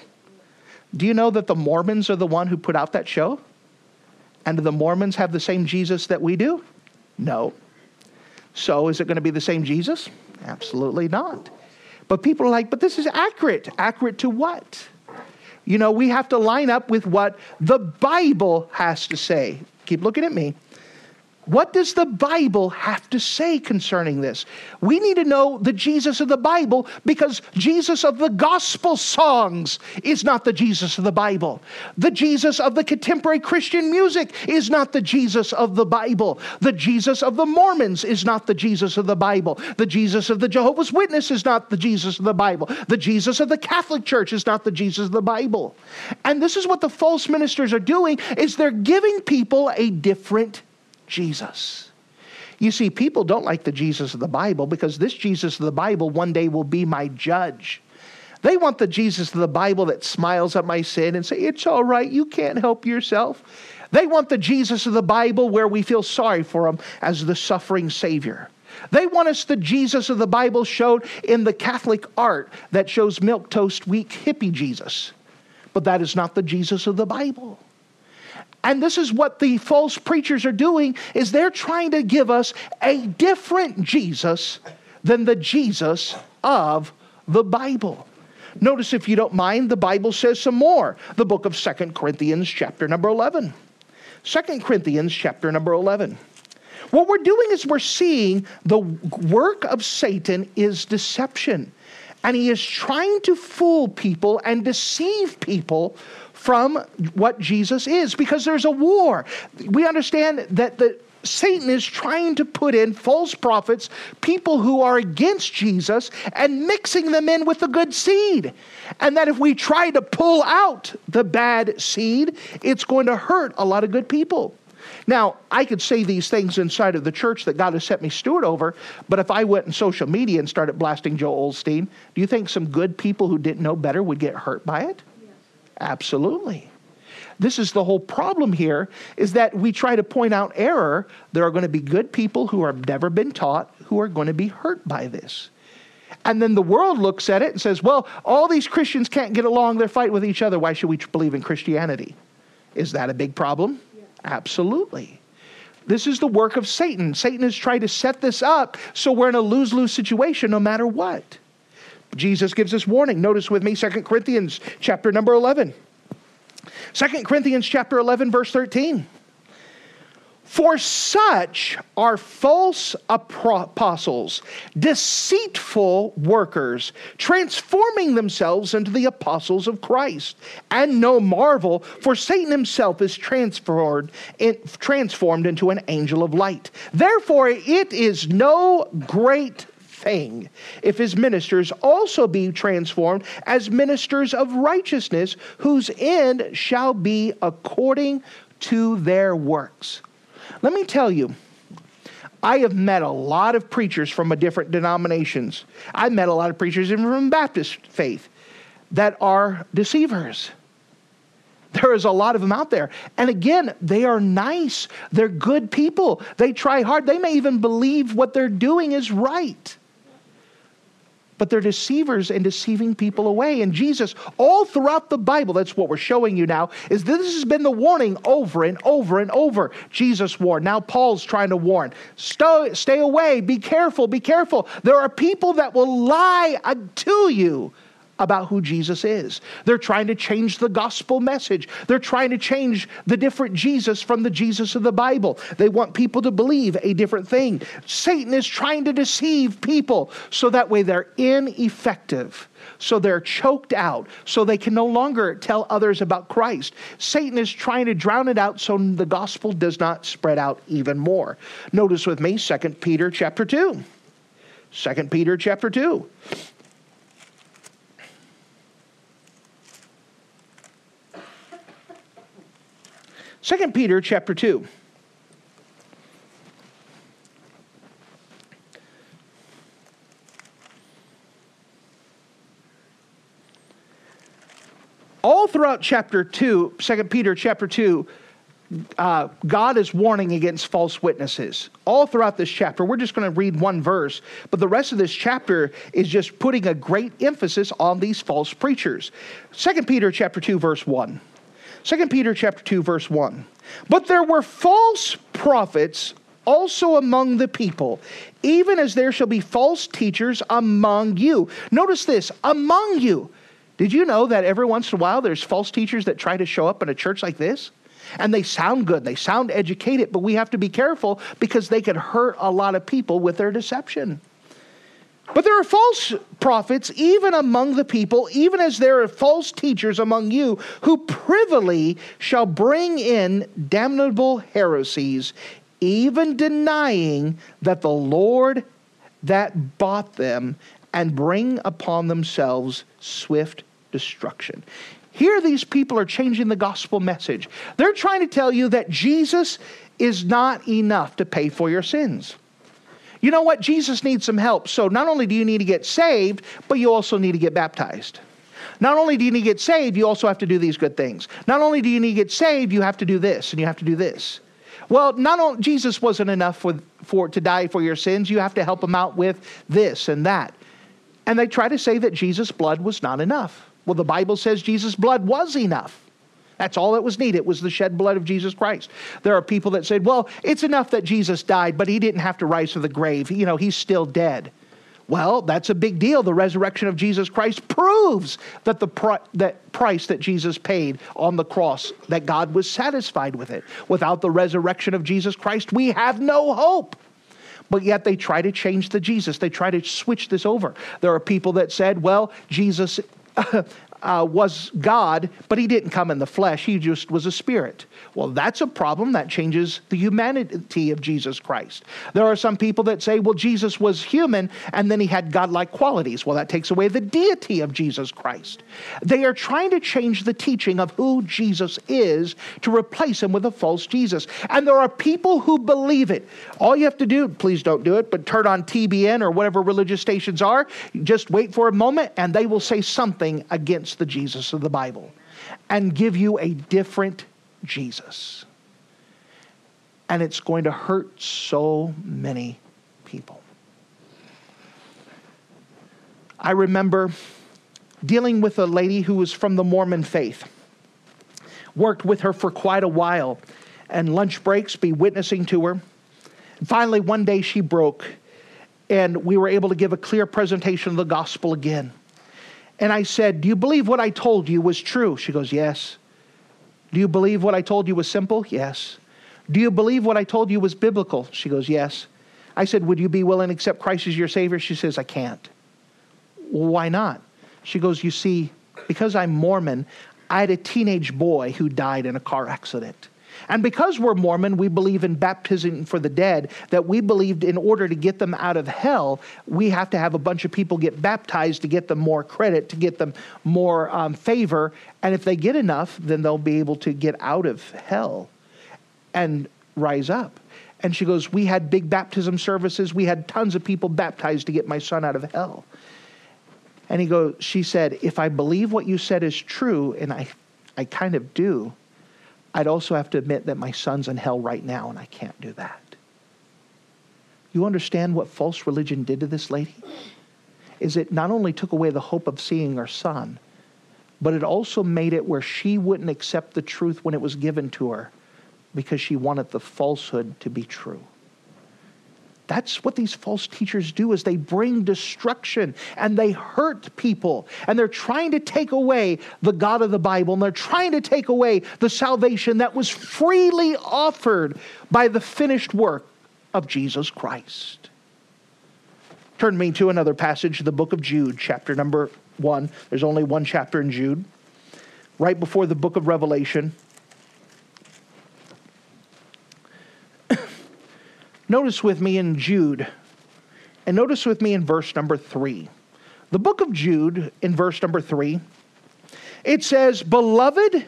Do you know that the Mormons are the one who put out that show? And do the Mormons have the same Jesus that we do? No. So is it going to be the same Jesus? Absolutely not. But people are like, but this is accurate. Accurate to what? You know, we have to line up with what the Bible has to say. Keep looking at me. What does the Bible have to say concerning this? We need to know the Jesus of the Bible because Jesus of the gospel songs is not the Jesus of the Bible. The Jesus of the contemporary Christian music is not the Jesus of the Bible. The Jesus of the Mormons is not the Jesus of the Bible. The Jesus of the Jehovah's Witness is not the Jesus of the Bible. The Jesus of the Catholic Church is not the Jesus of the Bible. And this is what the false ministers are doing is they're giving people a different Jesus. You see, people don't like the Jesus of the Bible because this Jesus of the Bible one day will be my judge. They want the Jesus of the Bible that smiles at my sin and say, It's all right, you can't help yourself. They want the Jesus of the Bible where we feel sorry for him as the suffering Savior. They want us the Jesus of the Bible showed in the Catholic art that shows milk toast weak hippie Jesus. But that is not the Jesus of the Bible. And this is what the false preachers are doing is they're trying to give us a different Jesus than the Jesus of the Bible. Notice if you don't mind the Bible says some more. The book of Second Corinthians chapter number 11. 2 Corinthians chapter number 11. What we're doing is we're seeing the work of Satan is deception. And he is trying to fool people and deceive people from what Jesus is because there's a war. We understand that the Satan is trying to put in false prophets, people who are against Jesus, and mixing them in with the good seed. And that if we try to pull out the bad seed, it's going to hurt a lot of good people. Now, I could say these things inside of the church that God has set me steward over, but if I went in social media and started blasting Joel Osteen, do you think some good people who didn't know better would get hurt by it? Absolutely. This is the whole problem here is that we try to point out error. There are going to be good people who have never been taught who are going to be hurt by this. And then the world looks at it and says, well, all these Christians can't get along. They're fighting with each other. Why should we believe in Christianity? Is that a big problem? Absolutely. This is the work of Satan. Satan is trying to set this up so we're in a lose lose situation no matter what. Jesus gives us warning. Notice with me 2 Corinthians chapter number 11. 2 Corinthians chapter 11 verse 13. For such are false apostles, deceitful workers, transforming themselves into the apostles of Christ. And no marvel, for Satan himself is transformed, transformed into an angel of light. Therefore, it is no great thing if his ministers also be transformed as ministers of righteousness, whose end shall be according to their works. Let me tell you, I have met a lot of preachers from a different denominations. I've met a lot of preachers even from Baptist faith that are deceivers. There is a lot of them out there. And again, they are nice. They're good people. They try hard. They may even believe what they're doing is right but they're deceivers and deceiving people away. And Jesus, all throughout the Bible, that's what we're showing you now, is this has been the warning over and over and over. Jesus warned. Now Paul's trying to warn. Stay, stay away. Be careful. Be careful. There are people that will lie to you about who Jesus is. They're trying to change the gospel message. They're trying to change the different Jesus from the Jesus of the Bible. They want people to believe a different thing. Satan is trying to deceive people so that way they're ineffective. So they're choked out, so they can no longer tell others about Christ. Satan is trying to drown it out so the gospel does not spread out even more. Notice with me 2 Peter chapter 2. 2 Peter chapter 2. Second Peter chapter 2. All throughout chapter 2, 2 Peter chapter 2, uh, God is warning against false witnesses. All throughout this chapter, we're just going to read one verse, but the rest of this chapter is just putting a great emphasis on these false preachers. 2 Peter chapter 2, verse 1. 2 Peter chapter 2 verse 1. But there were false prophets also among the people, even as there shall be false teachers among you. Notice this, among you. Did you know that every once in a while there's false teachers that try to show up in a church like this? And they sound good, they sound educated, but we have to be careful because they could hurt a lot of people with their deception. But there are false prophets even among the people, even as there are false teachers among you, who privily shall bring in damnable heresies, even denying that the Lord that bought them, and bring upon themselves swift destruction. Here, these people are changing the gospel message. They're trying to tell you that Jesus is not enough to pay for your sins you know what? Jesus needs some help. So not only do you need to get saved, but you also need to get baptized. Not only do you need to get saved, you also have to do these good things. Not only do you need to get saved, you have to do this and you have to do this. Well, not only Jesus wasn't enough for, for to die for your sins, you have to help him out with this and that. And they try to say that Jesus' blood was not enough. Well, the Bible says Jesus' blood was enough. That's all that was needed was the shed blood of Jesus Christ. There are people that said, well, it's enough that Jesus died, but he didn't have to rise from the grave. You know, he's still dead. Well, that's a big deal. The resurrection of Jesus Christ proves that the that price that Jesus paid on the cross, that God was satisfied with it. Without the resurrection of Jesus Christ, we have no hope. But yet they try to change the Jesus. They try to switch this over. There are people that said, well, Jesus uh, was God, but he didn't come in the flesh. He just was a spirit. Well, that's a problem. That changes the humanity of Jesus Christ. There are some people that say, well, Jesus was human and then he had godlike qualities. Well, that takes away the deity of Jesus Christ. They are trying to change the teaching of who Jesus is to replace him with a false Jesus. And there are people who believe it. All you have to do, please don't do it, but turn on TBN or whatever religious stations are, just wait for a moment and they will say something against the Jesus of the Bible and give you a different Jesus. And it's going to hurt so many people. I remember dealing with a lady who was from the Mormon faith. Worked with her for quite a while, and lunch breaks, be witnessing to her. And finally, one day she broke, and we were able to give a clear presentation of the gospel again. And I said, Do you believe what I told you was true? She goes, Yes. Do you believe what I told you was simple? Yes. Do you believe what I told you was biblical? She goes, Yes. I said, Would you be willing to accept Christ as your Savior? She says, I can't. Why not? She goes, You see, because I'm Mormon, I had a teenage boy who died in a car accident. And because we're Mormon, we believe in baptism for the dead, that we believed in order to get them out of hell, we have to have a bunch of people get baptized to get them more credit, to get them more um, favor. And if they get enough, then they'll be able to get out of hell and rise up. And she goes, We had big baptism services. We had tons of people baptized to get my son out of hell. And he goes, She said, If I believe what you said is true, and I, I kind of do, I'd also have to admit that my son's in hell right now, and I can't do that. You understand what false religion did to this lady? Is it not only took away the hope of seeing her son, but it also made it where she wouldn't accept the truth when it was given to her because she wanted the falsehood to be true. That's what these false teachers do is they bring destruction and they hurt people and they're trying to take away the God of the Bible and they're trying to take away the salvation that was freely offered by the finished work of Jesus Christ. Turn me to another passage, the book of Jude, chapter number 1. There's only one chapter in Jude. Right before the book of Revelation, Notice with me in Jude, and notice with me in verse number three. The book of Jude, in verse number three, it says, Beloved,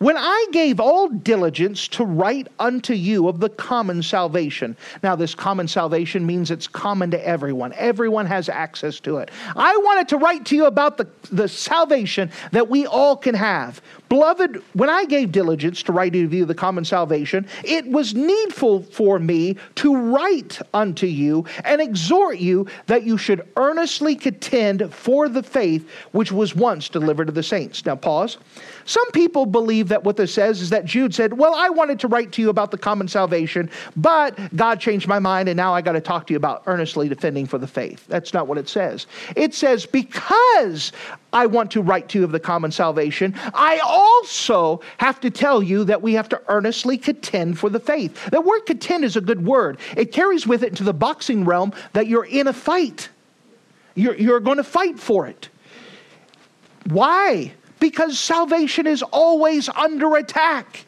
when I gave all diligence to write unto you of the common salvation. Now, this common salvation means it's common to everyone, everyone has access to it. I wanted to write to you about the, the salvation that we all can have. Beloved, when I gave diligence to write to you the common salvation, it was needful for me to write unto you and exhort you that you should earnestly contend for the faith which was once delivered to the saints. Now, pause. Some people believe that what this says is that Jude said, Well, I wanted to write to you about the common salvation, but God changed my mind, and now I got to talk to you about earnestly defending for the faith. That's not what it says. It says, Because I want to write to you of the common salvation, I also have to tell you that we have to earnestly contend for the faith. The word contend is a good word, it carries with it into the boxing realm that you're in a fight. You're, you're going to fight for it. Why? Because salvation is always under attack.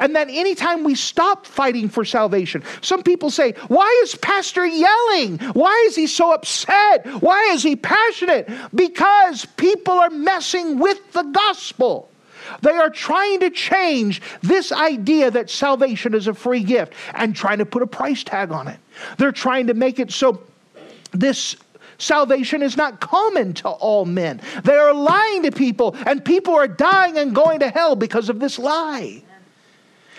And that anytime we stop fighting for salvation, some people say, Why is Pastor yelling? Why is he so upset? Why is he passionate? Because people are messing with the gospel. They are trying to change this idea that salvation is a free gift and trying to put a price tag on it. They're trying to make it so this Salvation is not common to all men. They are lying to people, and people are dying and going to hell because of this lie.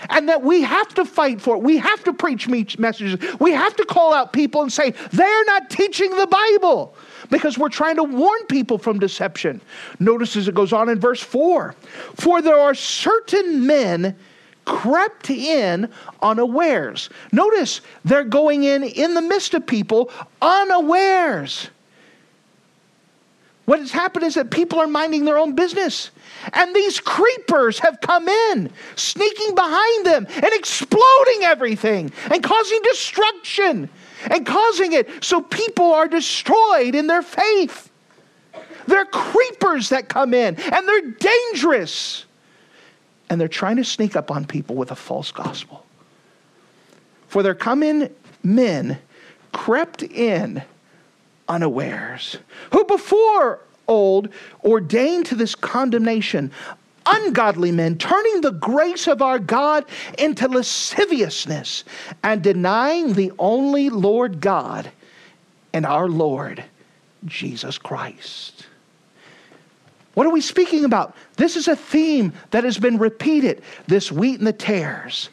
And that we have to fight for it. We have to preach messages. We have to call out people and say, they're not teaching the Bible because we're trying to warn people from deception. Notice as it goes on in verse 4 For there are certain men crept in unawares. Notice they're going in in the midst of people unawares. What has happened is that people are minding their own business. And these creepers have come in, sneaking behind them and exploding everything and causing destruction and causing it so people are destroyed in their faith. They're creepers that come in, and they're dangerous. And they're trying to sneak up on people with a false gospel. For there come in men crept in unawares, who before old ordained to this condemnation ungodly men, turning the grace of our God into lasciviousness and denying the only Lord God and our Lord Jesus Christ. What are we speaking about? This is a theme that has been repeated this wheat and the tares.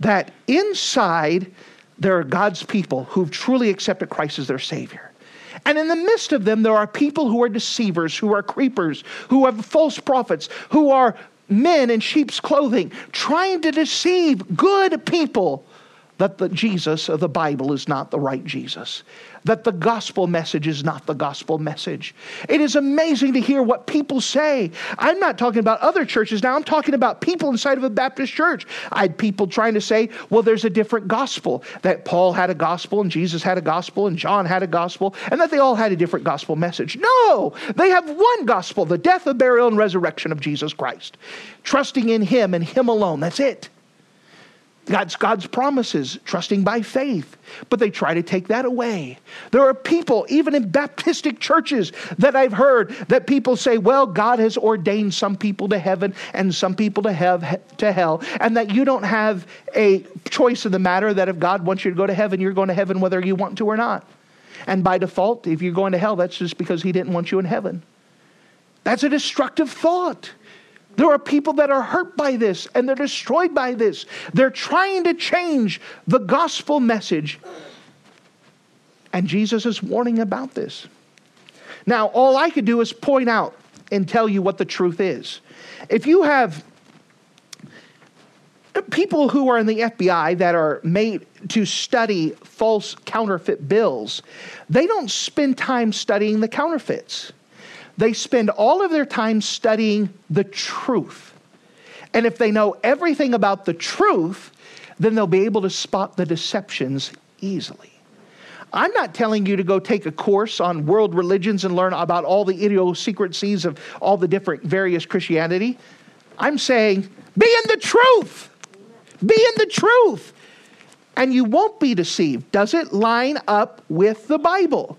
That inside there are God's people who've truly accepted Christ as their Savior. And in the midst of them, there are people who are deceivers, who are creepers, who have false prophets, who are men in sheep's clothing, trying to deceive good people that the Jesus of the Bible is not the right Jesus, that the gospel message is not the gospel message. It is amazing to hear what people say. I'm not talking about other churches now, I'm talking about people inside of a Baptist church. I had people trying to say, well, there's a different gospel, that Paul had a gospel and Jesus had a gospel and John had a gospel, and that they all had a different gospel message. No, they have one gospel the death, the burial, and resurrection of Jesus Christ. Trusting in Him and Him alone. That's it. God's, God's promises, trusting by faith, but they try to take that away. There are people, even in Baptistic churches, that I've heard that people say, well, God has ordained some people to heaven and some people to, have, to hell, and that you don't have a choice in the matter, that if God wants you to go to heaven, you're going to heaven whether you want to or not. And by default, if you're going to hell, that's just because He didn't want you in heaven. That's a destructive thought. There are people that are hurt by this and they're destroyed by this. They're trying to change the gospel message. And Jesus is warning about this. Now, all I could do is point out and tell you what the truth is. If you have people who are in the FBI that are made to study false counterfeit bills, they don't spend time studying the counterfeits they spend all of their time studying the truth. And if they know everything about the truth, then they'll be able to spot the deceptions easily. I'm not telling you to go take a course on world religions and learn about all the idiosyncrasies of all the different various Christianity. I'm saying be in the truth. Be in the truth. And you won't be deceived. Does it line up with the Bible?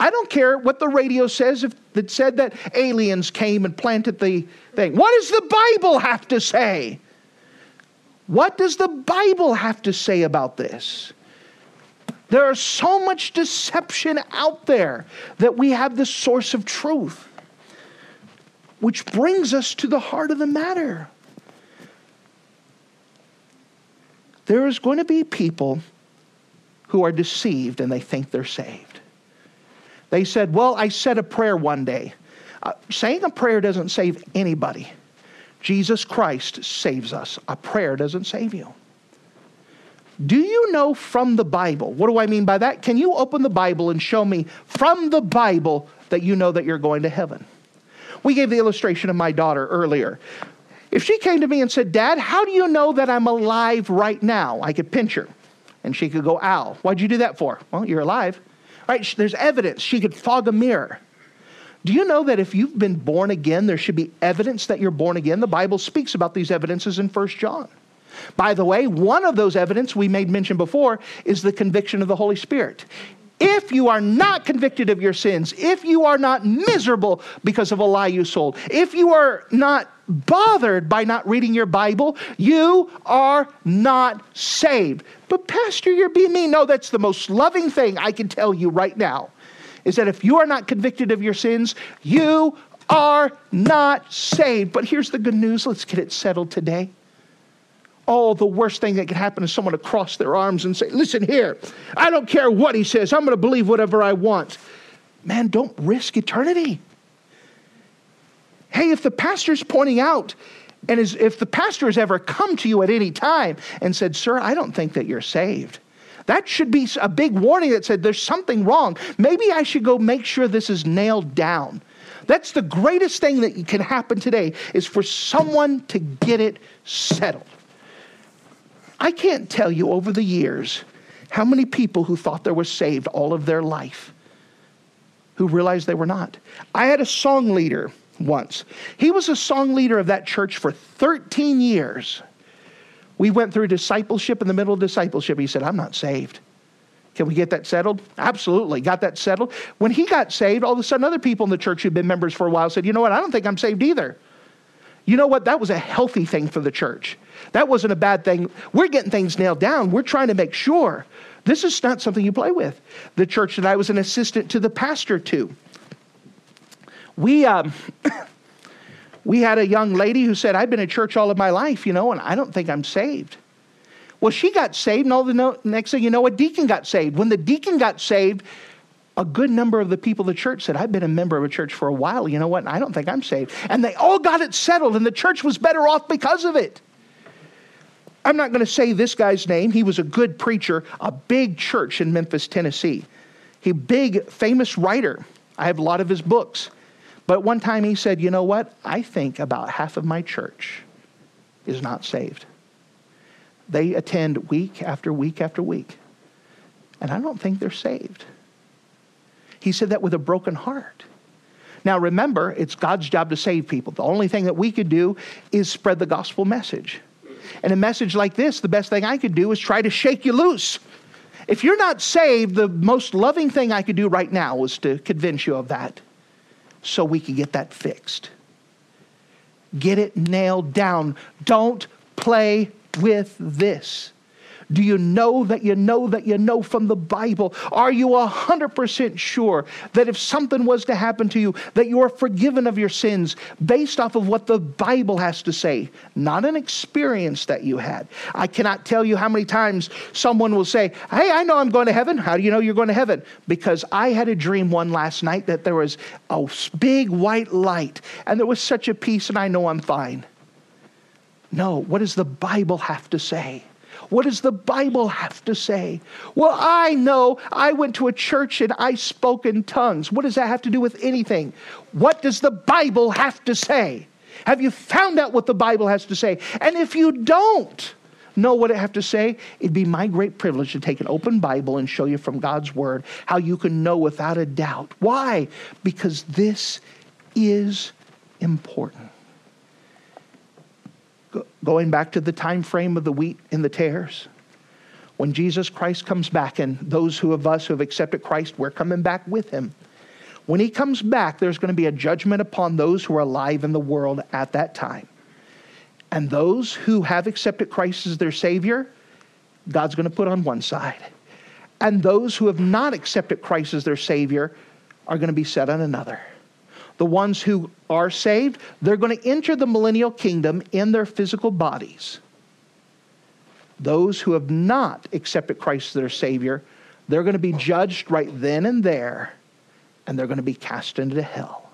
I don't care what the radio says if it said that aliens came and planted the thing. What does the Bible have to say? What does the Bible have to say about this? There is so much deception out there that we have the source of truth. Which brings us to the heart of the matter. There is going to be people who are deceived and they think they're saved. They said, Well, I said a prayer one day. Uh, saying a prayer doesn't save anybody. Jesus Christ saves us. A prayer doesn't save you. Do you know from the Bible? What do I mean by that? Can you open the Bible and show me from the Bible that you know that you're going to heaven? We gave the illustration of my daughter earlier. If she came to me and said, Dad, how do you know that I'm alive right now? I could pinch her. And she could go, Ow, why'd you do that for? Well, you're alive. Right? There's evidence. She could fog a mirror. Do you know that if you've been born again, there should be evidence that you're born again? The Bible speaks about these evidences in 1 John. By the way, one of those evidence we made mention before is the conviction of the Holy Spirit. If you are not convicted of your sins, if you are not miserable because of a lie you sold, if you are not bothered by not reading your Bible, you are not saved. But, Pastor, you're being mean. No, that's the most loving thing I can tell you right now is that if you are not convicted of your sins, you are not saved. But here's the good news let's get it settled today. Oh, the worst thing that could happen is someone to cross their arms and say, Listen here, I don't care what he says, I'm going to believe whatever I want. Man, don't risk eternity. Hey, if the pastor's pointing out, and is, if the pastor has ever come to you at any time and said, Sir, I don't think that you're saved, that should be a big warning that said, There's something wrong. Maybe I should go make sure this is nailed down. That's the greatest thing that can happen today is for someone to get it settled. I can't tell you over the years how many people who thought they were saved all of their life who realized they were not. I had a song leader once. He was a song leader of that church for 13 years. We went through discipleship in the middle of discipleship. He said, I'm not saved. Can we get that settled? Absolutely. Got that settled. When he got saved, all of a sudden, other people in the church who'd been members for a while said, You know what? I don't think I'm saved either. You know what? That was a healthy thing for the church. That wasn't a bad thing. We're getting things nailed down. We're trying to make sure. This is not something you play with. The church that I was an assistant to the pastor to, we, um, we had a young lady who said, I've been at church all of my life, you know, and I don't think I'm saved. Well, she got saved, and all the no- next thing you know, a deacon got saved. When the deacon got saved, a good number of the people of the church said, I've been a member of a church for a while. You know what? I don't think I'm saved. And they all got it settled, and the church was better off because of it. I'm not going to say this guy's name. He was a good preacher, a big church in Memphis, Tennessee. He big, famous writer. I have a lot of his books. But one time he said, You know what? I think about half of my church is not saved. They attend week after week after week. And I don't think they're saved. He said that with a broken heart. Now remember, it's God's job to save people. The only thing that we could do is spread the gospel message. And a message like this, the best thing I could do is try to shake you loose. If you're not saved, the most loving thing I could do right now is to convince you of that so we can get that fixed. Get it nailed down. Don't play with this? Do you know that you know that you know from the Bible? Are you 100% sure that if something was to happen to you, that you are forgiven of your sins based off of what the Bible has to say, not an experience that you had? I cannot tell you how many times someone will say, Hey, I know I'm going to heaven. How do you know you're going to heaven? Because I had a dream one last night that there was a big white light and there was such a peace, and I know I'm fine. No, what does the Bible have to say? What does the Bible have to say? Well, I know I went to a church and I spoke in tongues. What does that have to do with anything? What does the Bible have to say? Have you found out what the Bible has to say? And if you don't know what it have to say, it'd be my great privilege to take an open Bible and show you from God's word how you can know without a doubt. Why? Because this is important going back to the time frame of the wheat and the tares. When jesus christ comes back and those who of us who have accepted christ we're coming back with him. When he comes back there's going to be a judgment upon those who are alive in the world at that time. And those who have accepted christ as their savior god's going to put on one side. And those who have not accepted christ as their savior are going to be set on another the ones who are saved, they're going to enter the millennial kingdom in their physical bodies. Those who have not accepted Christ as their Savior, they're going to be judged right then and there, and they're going to be cast into hell.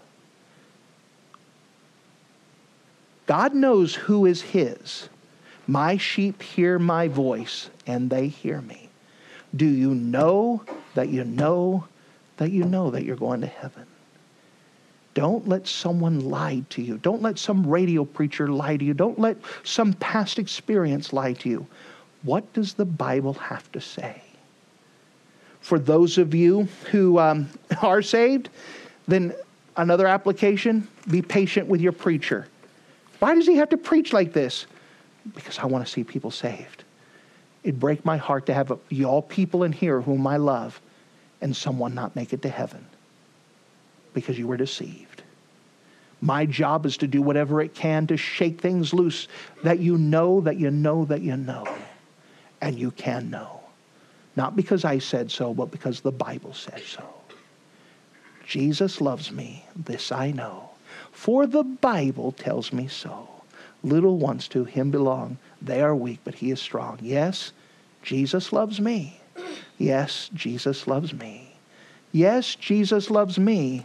God knows who is His. My sheep hear my voice, and they hear me. Do you know that you know that you know that you're going to heaven? Don't let someone lie to you. Don't let some radio preacher lie to you. Don't let some past experience lie to you. What does the Bible have to say? For those of you who um, are saved, then another application be patient with your preacher. Why does he have to preach like this? Because I want to see people saved. It'd break my heart to have y'all people in here whom I love and someone not make it to heaven because you were deceived. My job is to do whatever it can to shake things loose that you know, that you know, that you know, and you can know. Not because I said so, but because the Bible said so. Jesus loves me, this I know, for the Bible tells me so. Little ones to him belong. They are weak, but he is strong. Yes, Jesus loves me. Yes, Jesus loves me. Yes, Jesus loves me